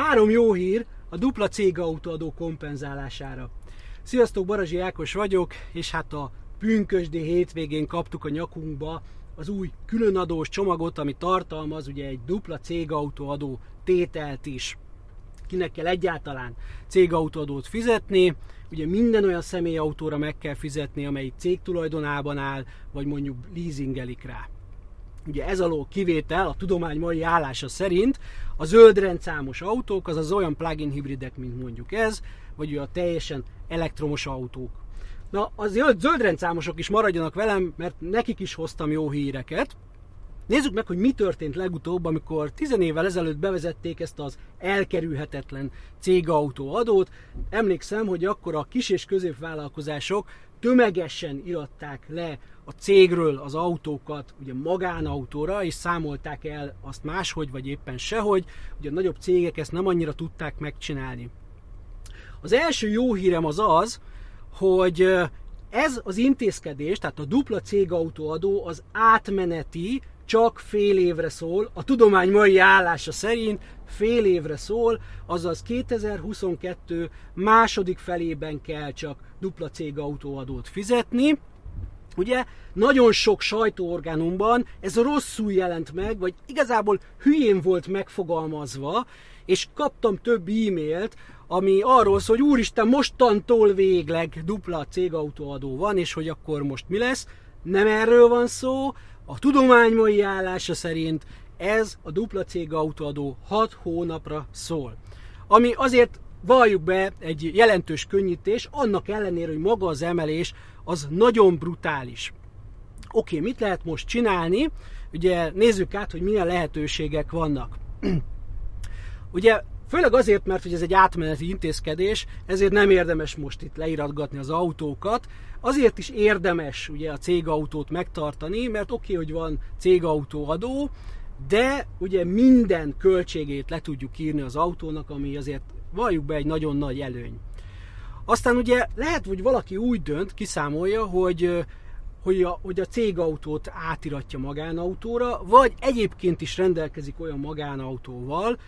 Három jó hír a dupla cégautóadó kompenzálására. Sziasztok, Barazsi Ákos vagyok, és hát a pünkösdi hétvégén kaptuk a nyakunkba az új különadós csomagot, ami tartalmaz ugye egy dupla cégautóadó tételt is. Kinek kell egyáltalán cégautóadót fizetni, ugye minden olyan személyautóra meg kell fizetni, amelyik cég tulajdonában áll, vagy mondjuk leasingelik rá. Ugye ez alól kivétel a tudomány mai állása szerint a zöld rendszámos autók, azaz olyan plug-in hibridek, mint mondjuk ez, vagy a teljesen elektromos autók. Na, az zöld rendszámosok is maradjanak velem, mert nekik is hoztam jó híreket. Nézzük meg, hogy mi történt legutóbb, amikor 10 évvel ezelőtt bevezették ezt az elkerülhetetlen cégautó adót. Emlékszem, hogy akkor a kis és középvállalkozások tömegesen iratták le a cégről az autókat ugye magánautóra, és számolták el azt máshogy, vagy éppen sehogy. Ugye a nagyobb cégek ezt nem annyira tudták megcsinálni. Az első jó hírem az az, hogy ez az intézkedés, tehát a dupla cégautóadó az átmeneti, csak fél évre szól, a tudomány mai állása szerint fél évre szól, azaz 2022 második felében kell csak dupla cégautóadót fizetni. Ugye nagyon sok sajtóorgánumban ez rosszul jelent meg, vagy igazából hülyén volt megfogalmazva, és kaptam több e-mailt, ami arról szól, hogy úristen, mostantól végleg dupla cégautóadó van, és hogy akkor most mi lesz. Nem erről van szó, a tudomány mai állása szerint ez a dupla cégautóadó 6 hónapra szól. Ami azért valljuk be egy jelentős könnyítés, annak ellenére, hogy maga az emelés az nagyon brutális. Oké, mit lehet most csinálni? Ugye nézzük át, hogy milyen lehetőségek vannak. Ugye Főleg azért, mert hogy ez egy átmeneti intézkedés, ezért nem érdemes most itt leiratgatni az autókat. Azért is érdemes ugye a cégautót megtartani, mert oké, okay, hogy van cégautóadó, de ugye minden költségét le tudjuk írni az autónak, ami azért valljuk be egy nagyon nagy előny. Aztán ugye lehet, hogy valaki úgy dönt, kiszámolja, hogy hogy a, hogy a cégautót átiratja magánautóra, vagy egyébként is rendelkezik olyan magánautóval,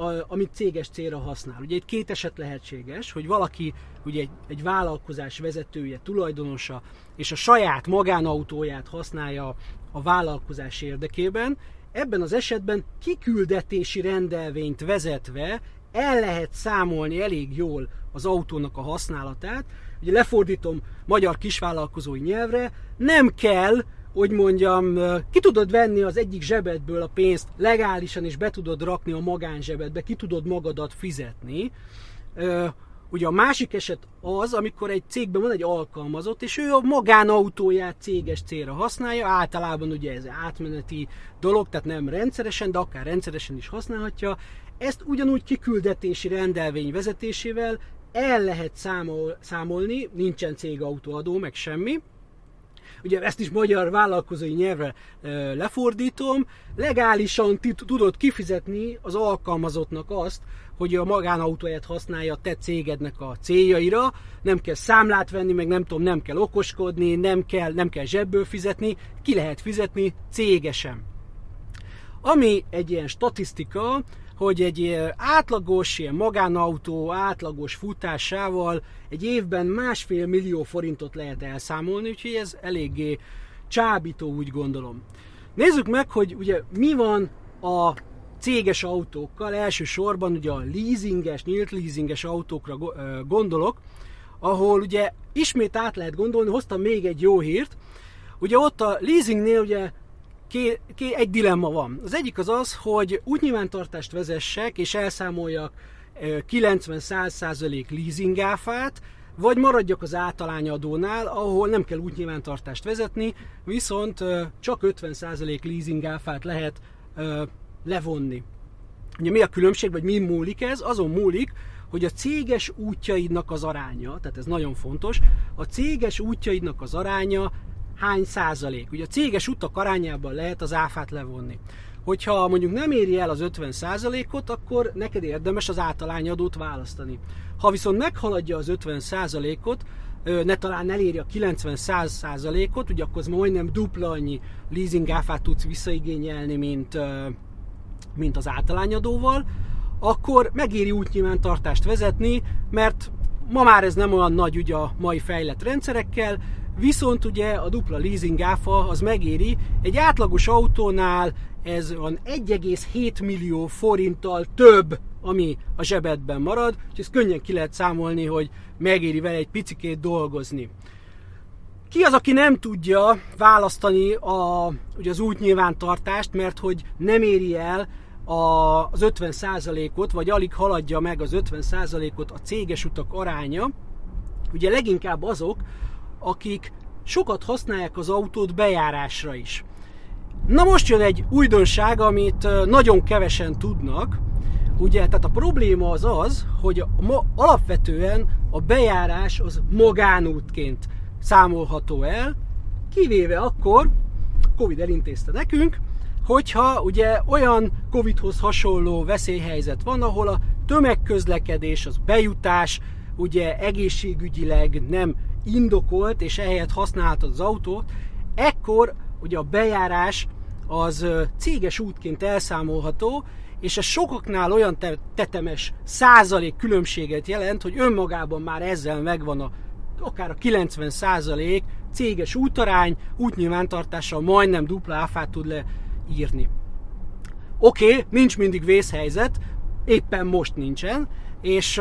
a, amit céges célra használ. Ugye egy két eset lehetséges, hogy valaki ugye egy, egy vállalkozás vezetője, tulajdonosa, és a saját magánautóját használja a vállalkozás érdekében, ebben az esetben kiküldetési rendelvényt vezetve el lehet számolni elég jól az autónak a használatát. Ugye lefordítom magyar kisvállalkozói nyelvre, nem kell hogy mondjam, ki tudod venni az egyik zsebedből a pénzt legálisan, és be tudod rakni a magánzsebedbe, ki tudod magadat fizetni. Ugye a másik eset az, amikor egy cégben van egy alkalmazott, és ő a magánautóját céges célra használja, általában ugye ez átmeneti dolog, tehát nem rendszeresen, de akár rendszeresen is használhatja. Ezt ugyanúgy kiküldetési rendelvény vezetésével el lehet számol, számolni, nincsen cégautóadó, meg semmi, ugye ezt is magyar vállalkozói nyelvre lefordítom, legálisan tudod kifizetni az alkalmazottnak azt, hogy a magánautóját használja a te cégednek a céljaira, nem kell számlát venni, meg nem tudom, nem kell okoskodni, nem kell, nem kell zsebből fizetni, ki lehet fizetni? Cégesen. Ami egy ilyen statisztika, hogy egy átlagos ilyen magánautó átlagos futásával egy évben másfél millió forintot lehet elszámolni, úgyhogy ez eléggé csábító, úgy gondolom. Nézzük meg, hogy ugye mi van a céges autókkal, elsősorban ugye a leasinges, nyílt leasinges autókra gondolok, ahol ugye ismét át lehet gondolni, hoztam még egy jó hírt, ugye ott a leasingnél ugye ké, ké, egy dilemma van. Az egyik az az, hogy úgy nyilvántartást vezessek, és elszámoljak 90-100% leasing áfát, vagy maradjak az általányadónál, ahol nem kell úgy nyilvántartást vezetni, viszont csak 50% leasing áfát lehet levonni. Ugye mi a különbség, vagy mi múlik ez? Azon múlik, hogy a céges útjaidnak az aránya, tehát ez nagyon fontos, a céges útjaidnak az aránya hány százalék. Ugye a céges utak arányában lehet az áfát levonni. Hogyha mondjuk nem éri el az 50 százalékot, akkor neked érdemes az általányadót választani. Ha viszont meghaladja az 50 százalékot, ne talán eléri a 90-100 százalékot, ugye akkor az majdnem dupla annyi leasing áfát tudsz visszaigényelni, mint, mint az általányadóval, akkor megéri útnyilvántartást vezetni, mert ma már ez nem olyan nagy ugye a mai fejlett rendszerekkel, viszont ugye a dupla leasing áfa az megéri. Egy átlagos autónál ez van 1,7 millió forinttal több, ami a zsebedben marad, és ezt könnyen ki lehet számolni, hogy megéri vele egy picikét dolgozni. Ki az, aki nem tudja választani a, ugye az útnyilvántartást, mert hogy nem éri el a, az 50%-ot, vagy alig haladja meg az 50%-ot a céges utak aránya, ugye leginkább azok, akik sokat használják az autót bejárásra is. Na most jön egy újdonság, amit nagyon kevesen tudnak, ugye, tehát a probléma az az, hogy ma alapvetően a bejárás az magánútként számolható el, kivéve akkor, Covid elintézte nekünk, hogyha ugye olyan Covidhoz hasonló veszélyhelyzet van, ahol a tömegközlekedés, az bejutás ugye egészségügyileg nem indokolt, és ehelyett használhatod az autót, ekkor ugye a bejárás az céges útként elszámolható, és ez sokaknál olyan tetemes százalék különbséget jelent, hogy önmagában már ezzel megvan a akár a 90 százalék céges útarány, útnyilvántartással majdnem dupla áfát tud leírni. Oké, okay, nincs mindig vészhelyzet, éppen most nincsen, és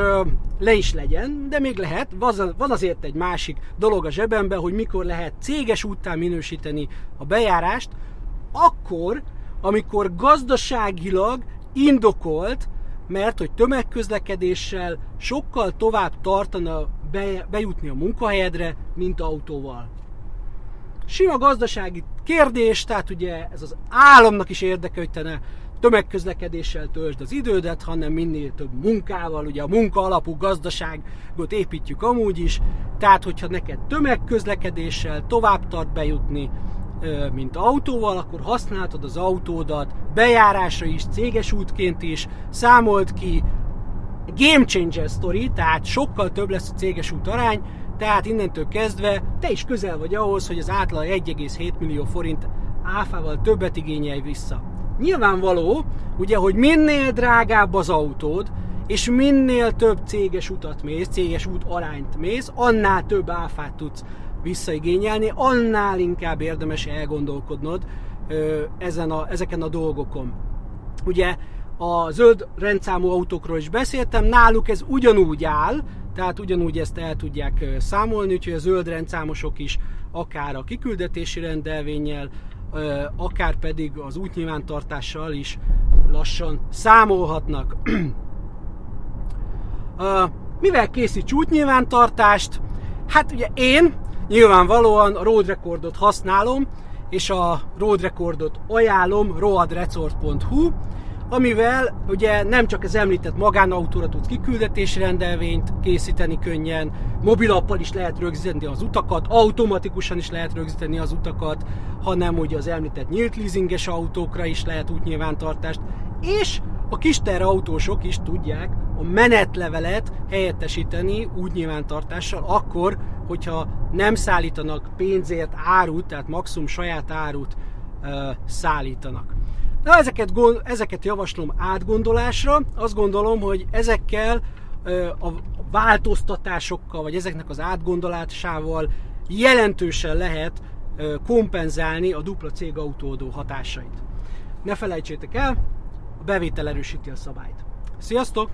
le is legyen, de még lehet. Van azért egy másik dolog a zsebemben, hogy mikor lehet céges úttá minősíteni a bejárást, akkor, amikor gazdaságilag indokolt, mert hogy tömegközlekedéssel sokkal tovább tartana be, bejutni a munkahelyedre, mint autóval. Sima gazdasági kérdés, tehát ugye ez az államnak is érdeke, hogy te ne tömegközlekedéssel töltsd az idődet, hanem minél több munkával, ugye a munka alapú gazdaságot építjük amúgy is, tehát hogyha neked tömegközlekedéssel tovább tart bejutni, mint autóval, akkor használtad az autódat bejárásra is, céges útként is, számolt ki, game changer story, tehát sokkal több lesz a céges út arány, tehát innentől kezdve te is közel vagy ahhoz, hogy az átlag 1,7 millió forint áfával többet igényelj vissza. Nyilvánvaló, ugye, hogy minél drágább az autód, és minél több céges utat mész, céges út arányt mész, annál több áfát tudsz visszaigényelni, annál inkább érdemes elgondolkodnod ö, ezen a, ezeken a dolgokon. Ugye a zöld rendszámú autókról is beszéltem, náluk ez ugyanúgy áll, tehát ugyanúgy ezt el tudják számolni, úgyhogy a zöld rendszámosok is akár a kiküldetési rendelvényel, akár pedig az útnyilvántartással is lassan számolhatnak. Mivel készíts útnyilvántartást? Hát ugye én nyilvánvalóan a road recordot használom, és a road recordot ajánlom roadresort.hu, amivel ugye nem csak az említett magánautóra tudsz kiküldetési rendelvényt készíteni könnyen, mobilappal is lehet rögzíteni az utakat, automatikusan is lehet rögzíteni az utakat, hanem ugye az említett nyílt leasinges autókra is lehet útnyilvántartást, és a kis autósok is tudják a menetlevelet helyettesíteni útnyilvántartással akkor, hogyha nem szállítanak pénzért árut, tehát maximum saját árut uh, szállítanak. Na, ezeket, ezeket javaslom átgondolásra. Azt gondolom, hogy ezekkel a változtatásokkal, vagy ezeknek az átgondolásával jelentősen lehet kompenzálni a dupla cégautódó hatásait. Ne felejtsétek el, a bevétel erősíti a szabályt. Sziasztok!